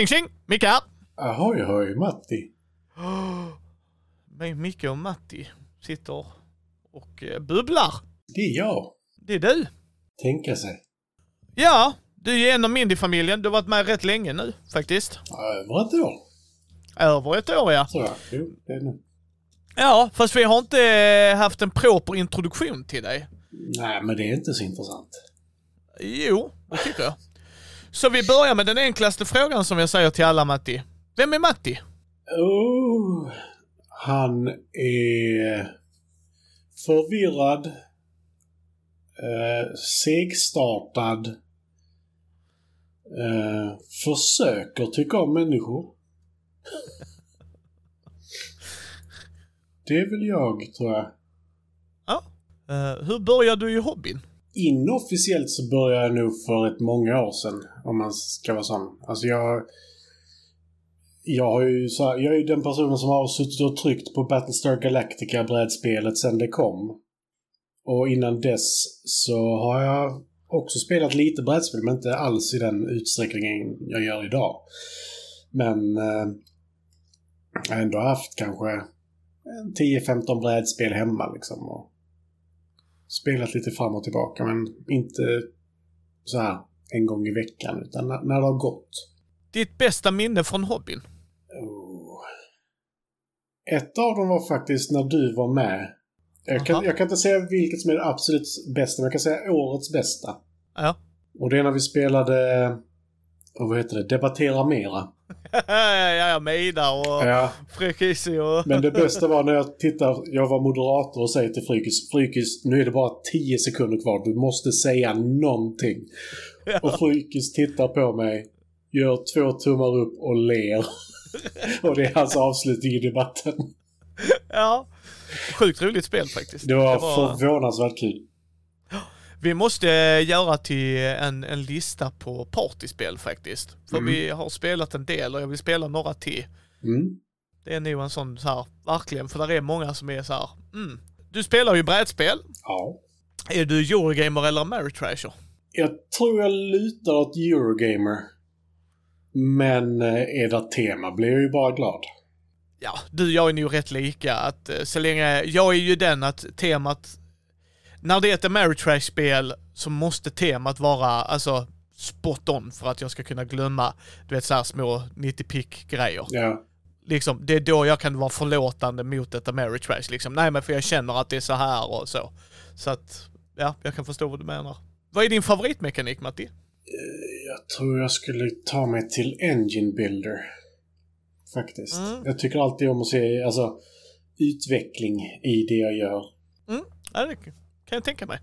Tjing tjing! Micke här! Ahoy ahoy Matti. Men Micke och Matti sitter och eh, bubblar. Det är jag. Det är du. Tänka sig. Ja, du är en av Mindy-familjen. Du har varit med rätt länge nu faktiskt. Över ett år Över ett år ja. jag. Jo, det är nu. Ja, fast vi har inte eh, haft en proper introduktion till dig. Nej, men det är inte så intressant. Jo, det tycker jag. Så vi börjar med den enklaste frågan som jag säger till alla Matti. Vem är Matti? Oh, han är förvirrad, eh, segstartad, eh, försöker tycka om människor. Det är väl jag, tror jag. Ja. Eh, hur började du i hobbyn? Inofficiellt så började jag nog för ett många år sedan, om man ska vara sån. Alltså jag... Jag, har ju så här, jag är ju den personen som har suttit och tryckt på Battlestar Galactica-brädspelet sedan det kom. Och innan dess så har jag också spelat lite brädspel, men inte alls i den utsträckningen jag gör idag. Men eh, jag har ändå haft kanske en 10-15 brädspel hemma liksom. Och spelat lite fram och tillbaka, men inte så här en gång i veckan, utan när, när det har gått. Ditt bästa minne från hobbyn? Oh. Ett av dem var faktiskt när du var med. Jag kan, jag kan inte säga vilket som är det absolut bästa, men jag kan säga årets bästa. Ja. Och det är när vi spelade, vad heter det, Debattera Mera. ja, ja, med Ida och Ja, Frekisi och... men det bästa var när jag tittar, jag var moderator och säger till Frykis, Frykis, nu är det bara 10 sekunder kvar, du måste säga någonting. Och Frykis tittar på mig, gör två tummar upp och ler. och det är hans avslutning i debatten. Ja. Sjukt roligt spel faktiskt. Det var, förvånansvärt kul. Vi måste eh, göra till en, en lista på partyspel faktiskt. För Mm. vi har spelat en del och jag vill spela några till. Mm. Det är nog en sån så här, verkligen, för där är många som är så här, mm. Du spelar ju brädspel. Ja. Är du Eurogamer eller Ameritrasher? Jag tror jag lutar åt Eurogamer. Men eh, är det tema blir jag ju bara glad. Ja, du och jag är nog rätt lika. Att eh, så länge, jag är ju den att temat, när det är ett Ameritrash-spel så måste temat vara, alltså spot on för att jag ska kunna glömma, du vet så här små 90-pick grejer. Ja. Liksom, det är då jag kan vara förlåtande mot ett Ameritrash liksom. Nej men för jag känner att det är så här och så. Så att, ja, jag kan förstå vad du menar. Vad är din favoritmekanik Matti? Jag tror jag skulle ta mig till Engine Builder. Faktiskt. Mm. Jag tycker alltid om att se alltså, utveckling i det jag gör. Ja, det kan jag tänka mig.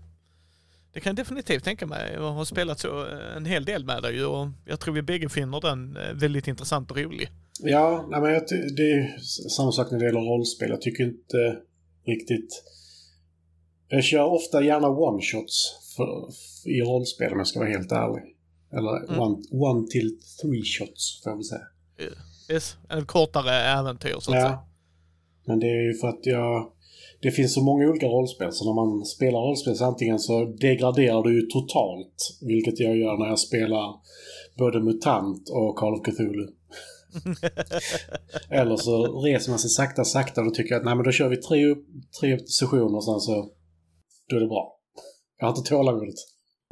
Det kan jag definitivt tänka mig. Jag har spelat så eh, en hel del med dig och jag tror vi bägge finner den eh, väldigt intressant och rolig. Ja, nej, men det är samma sak när det gäller rollspel. Jag tycker inte riktigt... Jag kör ofta gärna one-shots i rollspel om jag ska vara helt ärlig. Eller Mm. one, one till three shots får jag väl säga. Yes. En kortare äventyr så att säga. Ja. Men det är ju för att jag... Det finns så många olika rollspel, så när man spelar rollspel så antingen så degraderar du ju totalt, vilket jag gör när jag spelar både MUTANT och Call of Cthulhu. Eller så reser man sig sakta, sakta och då tycker jag att nej men då kör vi tre, upp- tre sessioner och sen så... Då är det bra. Jag har inte tålamodet.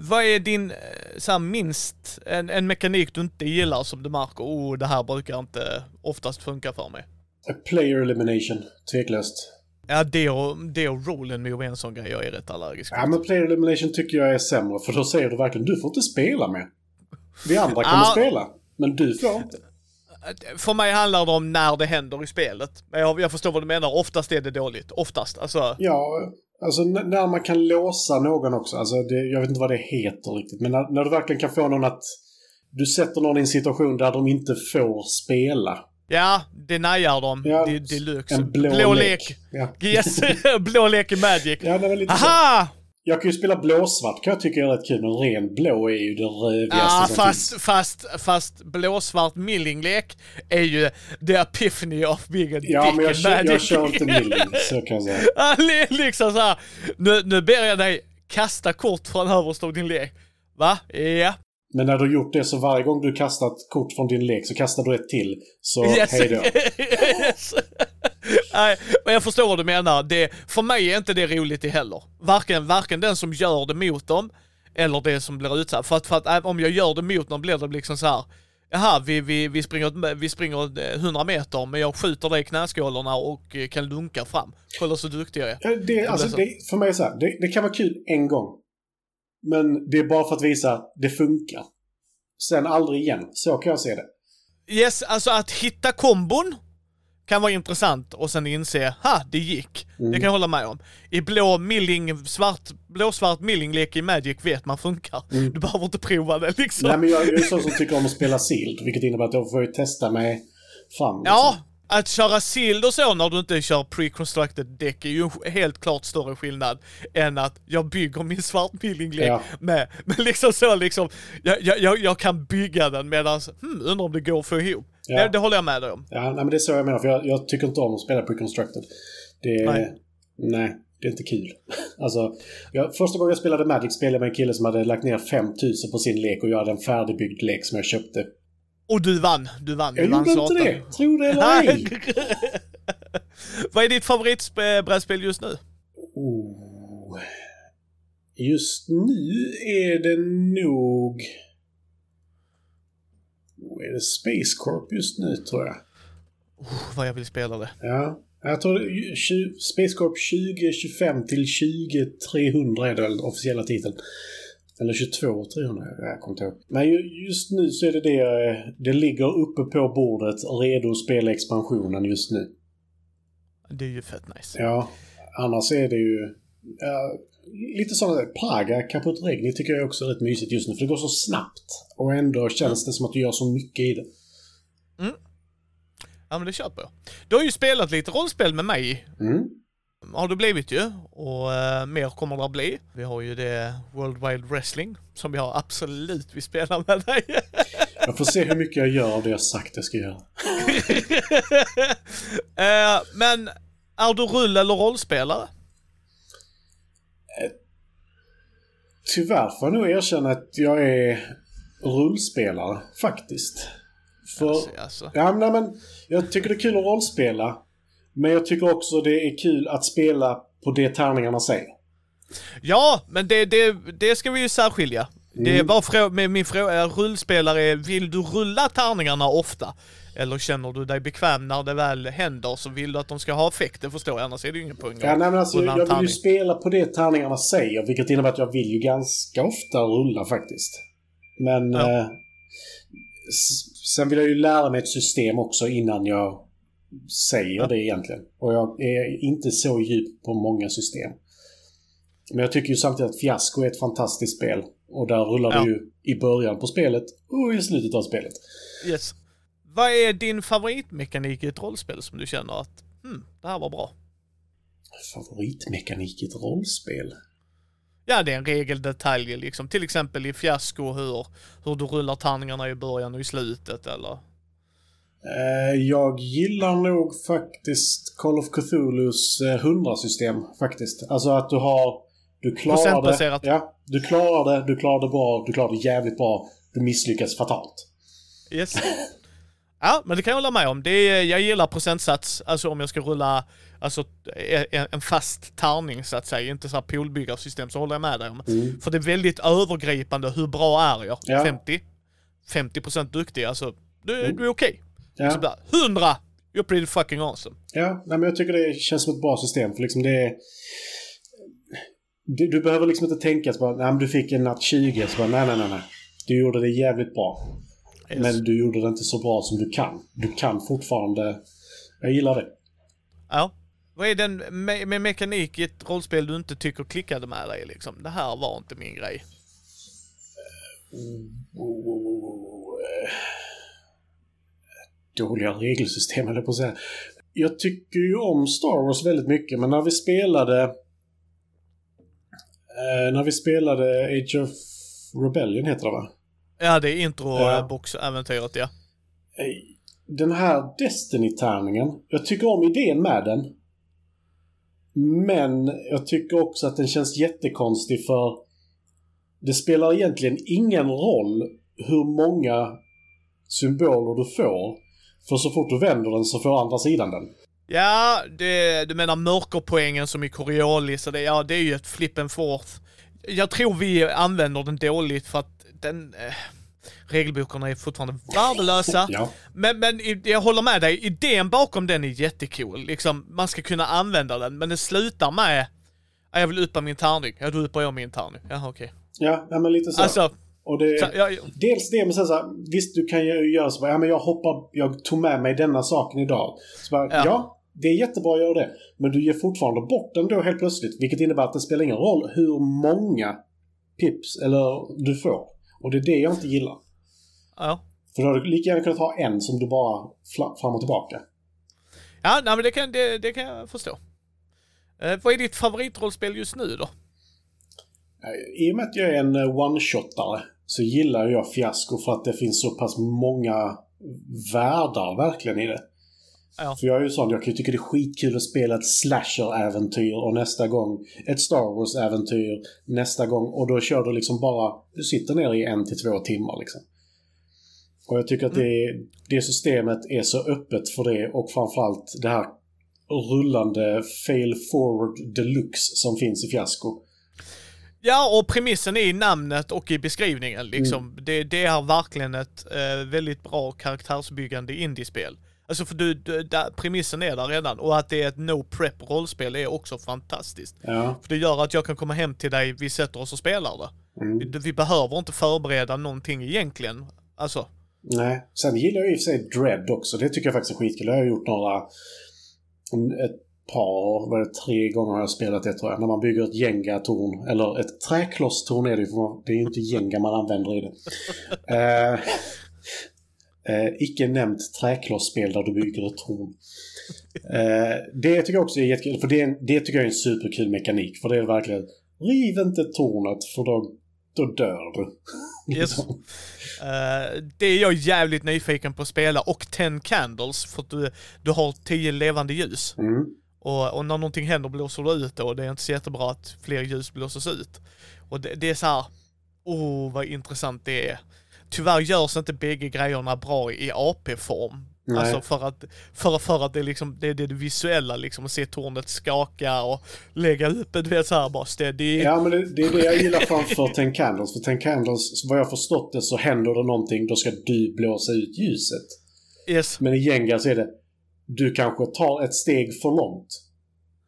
Vad är din, eh, så här, minst, en, en mekanik du inte gillar som du märker, oh det här brukar inte oftast funka för mig? A player elimination, tveklöst. Ja, det och, det och rollen med en sån grej jag är rätt allergisk Ja men player elimination tycker jag är sämre, för då säger du verkligen du får inte spela med. Vi andra kommer Ja. spela, men du får inte. För mig handlar det om när det händer i spelet. Men jag, jag förstår vad du menar, oftast är det dåligt. Oftast, alltså. Ja, alltså när man kan låsa någon också. Alltså det, jag vet inte vad det heter riktigt. Men när, när du verkligen kan få någon att... Du sätter någon i en situation där de inte får spela. Ja, det najar de. Ja, det, deluxe. En blå, lek. Ja. Yes, blå lek i Magic. ja, det var lite så. Aha! Jag kan ju spela blåsvart kan jag tycka är rätt kul. Men ren blå är ju det rövigaste Ja, som fast, finns. fast, fast blåsvart millinglek är ju the epiphany of being a Ja, dick men jag, kör, jag kör inte milling, så kan jag säga. Liksom så här. Nu, nu ber jag dig kasta kort från överst av din lek. Va? Ja. Men när du har gjort det så varje gång du kastar ett kort från din lek så kastar du ett till. Så Yes. hej då. yes. Nej, men jag förstår vad du menar. Det, för mig är inte det roligt det heller. Varken, varken den som gör det mot dem, eller det som blir utsatt. För att, för att äh, om jag gör det mot dem blir det liksom så här. Jaha, vi, vi, vi, springer, vi springer eh, 100 meter, men jag skjuter dig i knäskålarna och eh, kan lunka fram. Kolla så duktig jag är. Det, alltså, så. det, för mig är så här, det, det kan vara kul en gång. Men det är bara för att visa att det funkar. Sen aldrig igen. Så kan jag se det. Yes, alltså att hitta kombon kan vara intressant och sen inse, ha, det gick. Mm. Det kan jag hålla med om. I blå milling, svart, blå-svart millinglek i Magic vet man funkar. Du behöver inte prova det liksom. Mm. Nej, men jag, är sån som tycker om att spela Sealed, vilket innebär att jag får ju testa mig fram. liksom. Ja, att köra sild och så när du inte kör pre-constructed däck är ju helt klart större skillnad än att jag bygger min svartmillinglek Ja. med, men liksom så liksom, jag, jag, jag, kan bygga den medan, hmm, undrar om det går att få ihop. Ja. Det, det håller jag med dig om. Ja, nej, men det är så jag menar, för jag, jag tycker inte om att spela pre-constructed. Det. Nej. Nej. det är inte kul. alltså, jag, första gången jag spelade Magic spelade jag med en kille som hade lagt ner 5000 på sin lek och jag hade en färdigbyggd lek som jag köpte. Och du vann, du vann. Du Jag vann gjorde inte det! Tro det eller ej! Vad är ditt favoritbrädspel just nu? Oh. Just nu är det nog... Oh, är det Space Corp just nu, tror jag. Oh, vad jag vill spela det. Ja. Jag tror Space Corp 2025 till 20300 är den officiella titeln. Eller 22 300, jag kommer inte ihåg. Men ju- just nu så är det det, det ligger uppe på bordet, redo att spela expansionen just nu. Det är ju fett nice. Ja, annars är det ju... Ja, lite sådana Praga, Caput Regni tycker jag också är rätt mysigt just nu, för det går så snabbt. Och ändå känns det som att du gör så mycket i det. Ja men det köper jag. Du har ju spelat lite rollspel med mig. Mm. Har det blivit ju. Och eh, mer kommer det att bli. Vi har ju det World Wide Wrestling som jag absolut vill spela med dig. Jag får se hur mycket jag gör av det jag sagt jag ska göra. Eh, men är du rull eller rollspelare? Tyvärr får jag nog erkänna att jag är rullspelare, faktiskt. För... Alltså, alltså. Ja, men, nej, men jag tycker det är kul att rollspela. Men jag tycker också det är kul att spela på det tärningarna säger. Ja, men det, det, det ska vi ju särskilja. Det är Mm. bara frå- med min fråga, rullspelare, vill du rulla tärningarna ofta? Eller känner du dig bekväm när det väl händer så vill du att de ska ha effekt? Det förstår jag, annars är det ju ingen poäng Ja, nej, men alltså, jag vill ju spela på det tärningarna säger, vilket innebär att jag vill ju ganska ofta rulla faktiskt. Men Ja. eh, sen vill jag ju lära mig ett system också innan jag säger Ja. det egentligen. Och jag är inte så djup på många system. Men jag tycker ju samtidigt att Fiasko är ett fantastiskt spel. Och där rullar Ja. du ju i början på spelet och i slutet av spelet. Yes. Vad är din favoritmekanik i ett rollspel som du känner att, hmm, det här var bra? Favoritmekanik i ett rollspel? Ja, det är en regeldetalj liksom. Till exempel i fiasko hur, hur du rullar tärningarna i början och i slutet eller... Eh, Jag gillar nog faktiskt Call of Cthulhus eh, 100-system faktiskt. Alltså att du har... Du klarar det. Ja, du klarar det, du klarar det bra, du klarar det jävligt bra. Du misslyckas fatalt. Yes. Ja, men det kan jag hålla med om. Det är, jag gillar procentsats, alltså om jag ska rulla alltså, en, en fast tärning så att säga, inte så här poolbyggarsystem, så håller jag med dig om. Mm. För det är väldigt övergripande, hur bra är jag? Ja. 50? 50% duktig, alltså, du, Mm. du är okej. Ja, Så där, 100! You're pretty fucking awesome. ja nej, men jag tycker det känns som ett bra system. För liksom det är... Du, du behöver liksom inte tänka så bara, nej men du fick en natt 20. Så bara, nej, nej, nej, nej. Du gjorde det jävligt bra. Yes. Men du gjorde det inte så bra som du kan. Du kan fortfarande... Jag gillar det. Ja. Vad är den med, med mekanik i ett rollspel du inte tycker klickade med dig liksom? Det här var inte min grej. Dåliga regelsystem eller på att säga. Jag tycker ju om Star Wars väldigt mycket, men när vi spelade... Eh, när vi spelade Age of Rebellion heter det va? Ja, det är intro Ja. box-äventyret ja. Eh, Den här Destiny-tärningen, jag tycker om idén med den. Men jag tycker också att den känns jättekonstig för det spelar egentligen ingen roll hur många symboler du får. För så fort du vänder den så får andra sidan den. Ja, det, du menar mörkerpoängen som i Coriolis och det, ja det är ju ett flip and forth. Jag tror vi använder den dåligt för att den... Eh, regelbokarna är fortfarande värdelösa. Ja. Men, men jag håller med dig, idén bakom den är jättecool. Liksom, man ska kunna använda den, men det slutar med... "Ja, Jag vill uppa min tärning. Ja, då uppar jag min tärning. Jaha, okej. Ja, ja men lite så. Alltså, och det, så, ja, Dels det, men sen så här, visst du kan ju göra så bara, ja men jag hoppar, jag tog med mig denna saken idag. Så bara, Ja. ja. det är jättebra att göra det. Men du ger fortfarande bort den då helt plötsligt. Vilket innebär att det spelar ingen roll hur många pips eller du får. Och det är det jag inte gillar. ja. För då hade du lika gärna kunnat ha en som du bara fram och tillbaka. Ja, nej, men det kan, det, det kan jag förstå. Eh, vad är ditt favoritrollspel just nu då? I och med att jag är en eh, one-shotare så gillar jag Fiasko för att det finns så pass många världar verkligen i det. Ja. För jag är ju sån, jag kan ju tycka det är skitkul att spela ett slasher-äventyr och nästa gång ett Star Wars-äventyr nästa gång och då kör du liksom bara, du sitter ner i en till två timmar liksom. Och jag tycker att det, det systemet är så öppet för det och framförallt det här rullande fail forward deluxe som finns i Fiasko. Ja, och premissen är i namnet och i beskrivningen liksom. Det, det är verkligen ett eh, väldigt bra karaktärsbyggande indiespel. Alltså för du, du där, premissen är där redan och att det är ett no prep rollspel är också fantastiskt. Ja. För det gör att jag kan komma hem till dig, vi sätter oss och spelar det. Mm. Vi, vi behöver inte förbereda någonting egentligen. Alltså, Nej. Sen gillar jag i och för sig Dread också. Det tycker jag faktiskt är skitkul. Jag har gjort några... Ett par, vad är det, tre gånger har jag spelat det tror jag. När man bygger ett Jenga-torn. Eller ett träklosstorn är det ju. för Det är ju inte Jenga man använder i det. eh, eh, icke nämnt träklossspel där du bygger ett torn. Eh, det tycker jag också är jättekul. För det, det tycker jag är en superkul mekanik. För det är verkligen... Riv inte tornet för då, då dör du. yes. Eh, det är jag jävligt nyfiken på att spela och 10 candles för att du, du har 10 levande ljus. Mm. Och, och när någonting händer blåser du ut och det är inte så jättebra att fler ljus blåses ut. Och det, det är så här, oh vad intressant det är. Tyvärr görs inte bägge grejerna bra i AP-form. Nej. Alltså för att, för, för att det är liksom, det är det visuella liksom, att se tornet skaka och lägga upp du vet såhär bara steady. Ja, men det, det är det jag gillar framför Ten Candles. För Ten Candles, vad jag förstått det, så händer det någonting, då ska du blåsa ut ljuset. Yes. Men i Jenga så är det, du kanske tar ett steg för långt.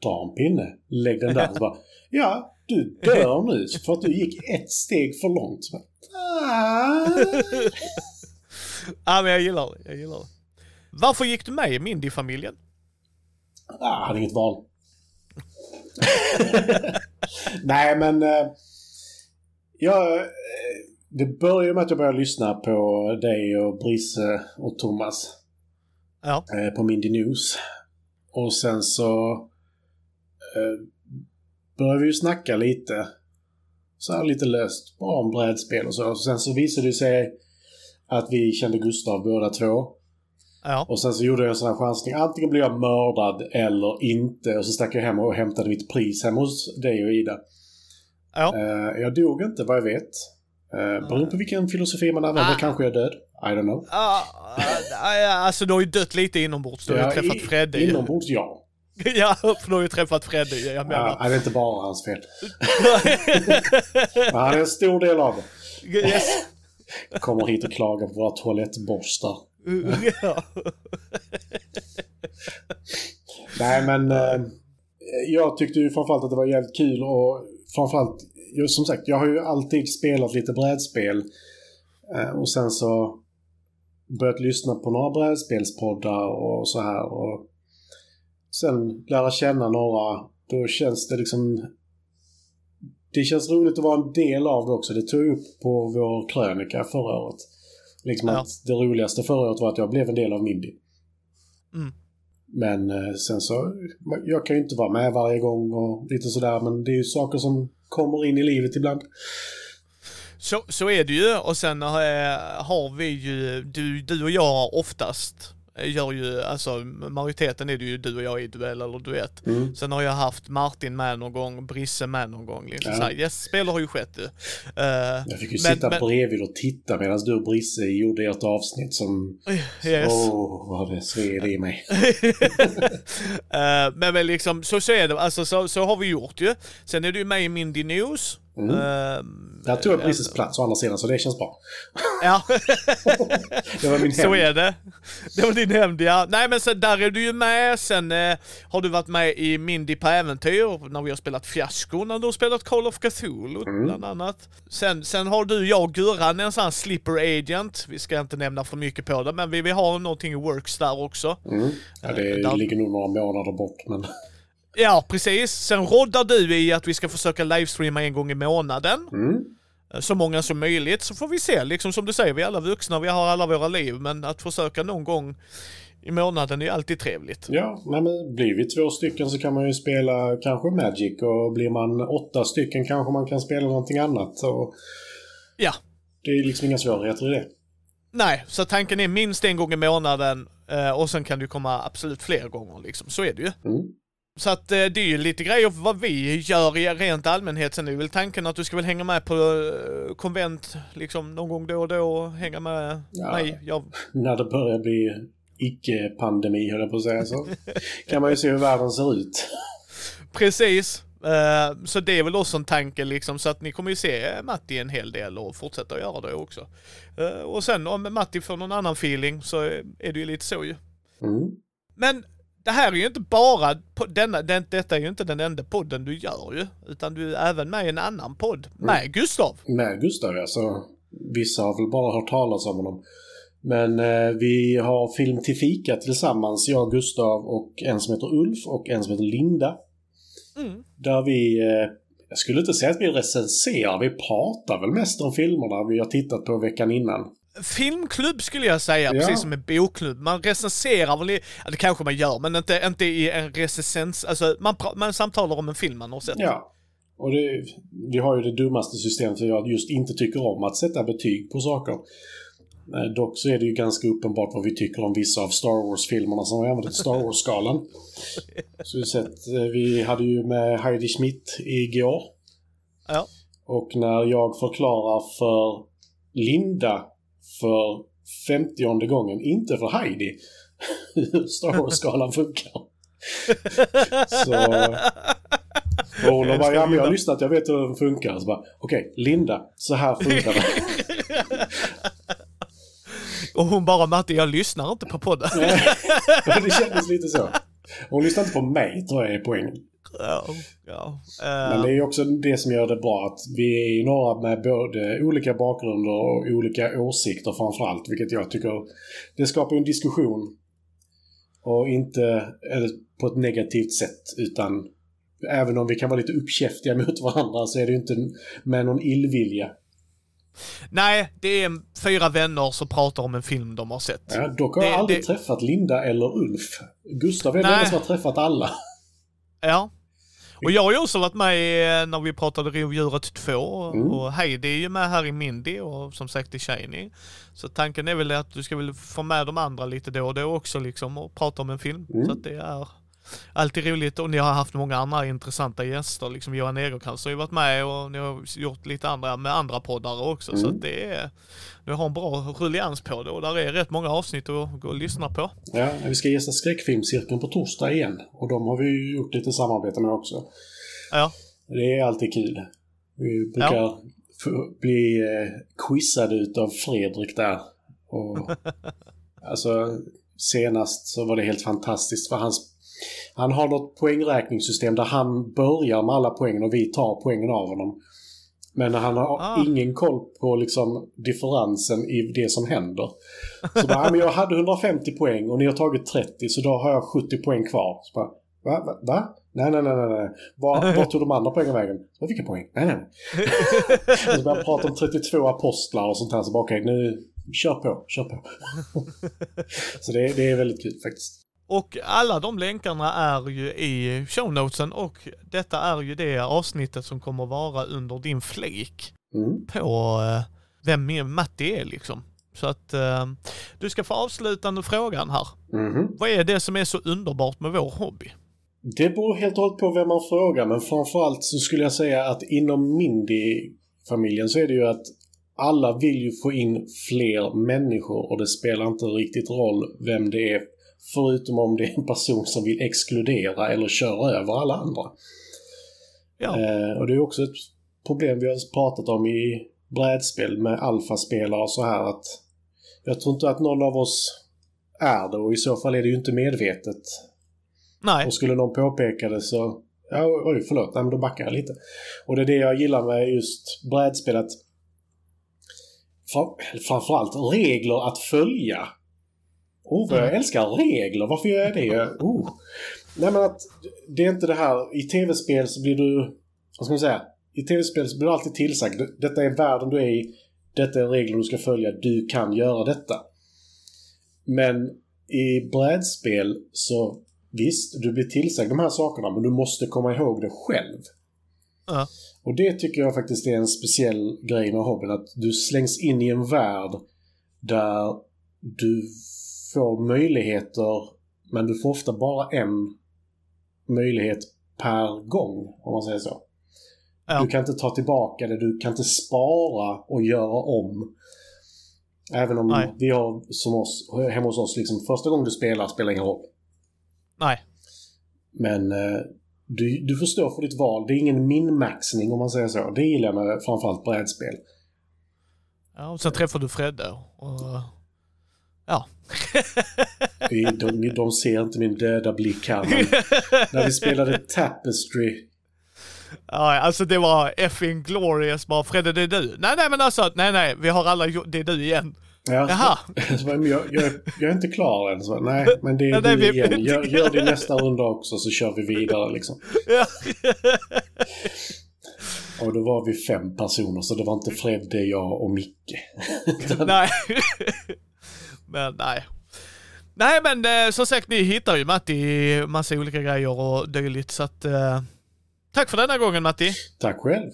Ta en pinne, lägg den där. Så bara, ja, du dör nu för att du gick ett steg för långt. Så ah. Men jag gillar det, jag gillar det. Varför gick du med i Mindy-familjen? Ah, hade inget val. Nej, men... Eh, jag, eh, det började med att jag började lyssna på dig och Brisse och Thomas Ja. eh, på Mindy News. Och sen så eh, började vi ju snacka lite. Så här lite löst, bara om brädspel och så. Och sen så visade det sig att vi kände Gustav båda två. Ja. Och sen så gjorde jag en sån här chansning. Antingen blir jag mördad eller inte. Och så stack jag hem och hämtade mitt pris hemma hos dig och Ida. Ja. Eh, jag dog inte vad jag vet. Uh, beroende på vilken filosofi man använder Ah. kanske jag är död. I don't know. Ah, ah, ja, alltså du har ju dött lite inombords. Du har ju träffat i- Fredde. Inombords ja. ja, för du har ju träffat Fredde. Jag menar. Ja, det är inte bara hans fel. Men han är en stor del av det. yes. Kommer hit och klagar på våra toalettborstar. ja. Nej men eh, jag tyckte ju framförallt att det var jävligt kul och framförallt, som sagt, jag har ju alltid spelat lite brädspel. Eh, och sen så börjat lyssna på några brädspelspoddar och så här. Och sen lära känna några. Då känns det liksom... Det känns roligt att vara en del av det också. Det tog jag upp på vår krönika förra året. Liksom Ja. att det roligaste förra året var att jag blev en del av Mindy. Mm. Men eh, sen så, jag kan ju inte vara med varje gång och lite sådär. Men det är ju saker som kommer in i livet ibland. Så, så är det ju och sen eh, har vi ju, du, du och jag oftast gör ju, alltså majoriteten är det ju du och jag i duell eller duett. Mm. Sen har jag haft Martin med någon gång, Brisse med någon gång. Liksom Ja. så här, yes, spel har ju skett du. Eh, Jag fick ju Men- sitta men- bredvid och titta medan du och Brisse gjorde ett avsnitt som... yes. Åh, vad det sved i mig. Eh, men, men liksom, så, så är det, alltså så, så har vi gjort ju. Sen är du ju med i Mindy News. Mm. Eh, Där tog jag Brisses plats å andra sidan, så det känns bra. ja, Det var min så hem. är det. Det var din hämnd ja. Nej men sen där är du ju med, sen eh, har du varit med i Mindy på äventyr när vi har spelat Fiasko, när du har spelat Call of Cthulhu Mm. bland annat. Sen, sen har du, jag och Gurran en sån här slipper agent, vi ska inte nämna för mycket på det, men vi, vi har någonting i works där också. Mm. Ja, det Eh, där- ligger nog några månader bort, men... Ja, precis. Sen roddar du i att vi ska försöka livestreama en gång i månaden. Mm. Så många som möjligt. Så får vi se, liksom som du säger, vi är alla vuxna, vi har alla våra liv. Men att försöka någon gång i månaden är alltid trevligt. Ja, nej, men blir vi två stycken så kan man ju spela kanske Magic och blir man åtta stycken kanske man kan spela någonting annat. Och Ja. det är liksom inga svårigheter i det. Nej, så tanken är minst en gång i månaden eh, och sen kan det komma absolut fler gånger liksom. Så är det ju. Mm. Så att eh, det är ju lite grejer för vad vi gör i rent allmänhet. Sen är väl tanken att du ska väl hänga med på eh, konvent liksom någon gång då och då och hänga med Ja. mig. Jag, När det börjar bli icke-pandemi, höll jag på att säga så. kan man ju se hur världen ser ut. Precis. Eh, så det är väl också en tanke liksom, så att ni kommer ju se Matti en hel del och fortsätta att göra det också. Och sen om Matti får någon annan feeling så är det ju lite så ju. Mm. Men det här är ju inte bara, denna, den, detta är ju inte den enda podden du gör ju, utan du är även med i en annan podd med Gustav. Med Gustav, ja. Så vissa har väl bara hört talas om honom. Men eh, vi har film till fika tillsammans, jag, Gustav och en som heter Ulf och en som heter Linda. Mm. Där vi, eh, jag skulle inte säga att vi recenserar, vi pratar väl mest om filmerna vi har tittat på veckan innan. Filmklubb skulle jag säga, Ja. precis som en bokklubb. Man recenserar väl i, det kanske man gör, men inte, inte i en recensens, alltså man, man samtalar om en film man har sett. Ja. Och det, vi har ju det dummaste systemet för jag just inte tycker om att sätta betyg på saker. Eh, Dock så är det ju ganska uppenbart vad vi tycker om vissa av Star Wars-filmerna som har använt Star Wars-skalan. Så vi, sett, eh, vi hade ju med Heidi Schmidt igår. Ja. Och när jag förklarar för Linda för femtionde gången, inte för Heidi, hur Star Wars-skalan funkar. Så... Och hon bara, ja men jag har lyssnat, jag vet hur den funkar. Så bara, okej, Linda, så här funkar det. Och hon bara Matti, jag lyssnar inte på podden. det kändes lite så. Hon lyssnar inte på mig, tror jag är poängen. Ja, ja. Men Eh, det är också det som gör det bra att vi är ju några med både olika bakgrunder och olika åsikter framförallt, vilket jag tycker det skapar en diskussion. Och inte eller på ett negativt sätt, utan även om vi kan vara lite uppkäftiga mot varandra så är det ju inte med någon illvilja. nej, det är fyra vänner som pratar om en film de har sett. Ja, dock har jag Det- aldrig det- träffat Linda eller Ulf. Gustav är den som har träffat alla. Ja. Och jag har ju också varit med i, när vi pratade Rovdjuret 2 och- Mm. och Heidi är ju med här i Mindy och som sagt i Shining. Så tanken är väl att du ska väl få med de andra lite då och då också liksom och prata om en film. Mm. Så att det är alltid roligt och ni har haft många andra intressanta gäster. Liksom Johan Egerkrantz har ju varit med och ni har gjort lite andra med andra poddar också. Så Mm. att det är, ni har en bra rullians på det och där är rätt många avsnitt att gå och lyssna på. Ja, vi ska gästa skräckfilmscirkeln på torsdag igen. Och de har vi ju gjort lite samarbete med också. Ja. Det är alltid kul. Vi brukar få bli eh, quizade utav Fredrik där. Och, alltså, senast så var det helt fantastiskt för hans han har något poängräkningssystem där han börjar med alla poängen och vi tar poängen av honom. Men han har Ah. ingen koll på liksom differensen i det som händer. Så bara, "Ja, men jag hade 150 poäng och ni har tagit 30 så då har jag 70 poäng kvar. Så bara, va? va? va? Nej, nej, nej, nej. Var, var tog de andra poängen vägen? Så, vilka poäng? Nej, nej. så började prata om 32 apostlar och sånt här. Så bara, okej, nu kör på, kör på. så det, det är väldigt kul faktiskt. Och alla de länkarna är ju i shownotesen och detta är ju det avsnittet som kommer vara under din flik Mm. på eh, vem Matti är liksom. Så att eh, du ska få avslutande frågan här. Mhm. Vad är det som är så underbart med vår hobby? Det beror helt och hållet på vem man frågar, men framförallt så skulle jag säga att inom Mindy-familjen så är det ju att alla vill ju få in fler människor och det spelar inte riktigt roll vem det är, förutom om det är en person som vill exkludera eller köra över alla andra. Ja, Eh, och det är också ett problem vi har pratat om i brädspel med alfaspelare och så här att jag tror inte att någon av oss är det och i så fall är det ju inte medvetet. nej. Och skulle någon påpeka det så... Ja, oj, förlåt. Nej, men då backar jag lite. Och det är det jag gillar med just brädspel. Att fram- framförallt regler att följa. Oh, jag älskar regler. Varför gör jag det? Oh. Nej, men att det är inte det här... I tv-spel så blir du... Vad ska man säga? I tv-spel så blir du alltid tillsagd. Detta är världen du är i. Detta är regler du ska följa. Du kan göra detta. Men i brädspel så visst, du blir tillsagd de här sakerna men du måste komma ihåg det själv. Ja. Och det tycker jag faktiskt är en speciell grej med hobbyn. Att du slängs in i en värld där du får möjligheter men du får ofta bara en möjlighet per gång, om man säger så. Ja. Du kan inte ta tillbaka det, du kan inte spara och göra om. Även om Nej. vi har som oss, hemma hos oss, liksom första gången du spelar spelar ingen roll. Nej. Men eh, du, du får stå för ditt val. Det är ingen min-maxning om man säger så. Det gillar jag med framförallt brädspel. Ja, och sen träffar du Fredde och... De, de, ser inte min döda blick här. Men när vi spelade Tapestry. Ja, alltså det var effing glorious bara. Fredde, det är du. Nej, nej, men alltså, nej, nej, vi har alla gjort, det är du igen. Ja, Jaha. Jag, jag, är- jag är inte klar än. Så, nej, men det är nej, du igen. Gör, gör det nästa runda också så kör vi vidare liksom. Ja. Och då var vi fem personer så det var inte Fredde, jag och Micke. nej men nej. Nej, men eh, som sagt, ni hittar ju Matti i massa olika grejer och dylikt, så att... Eh, tack för denna gången, Matti. Tack själv.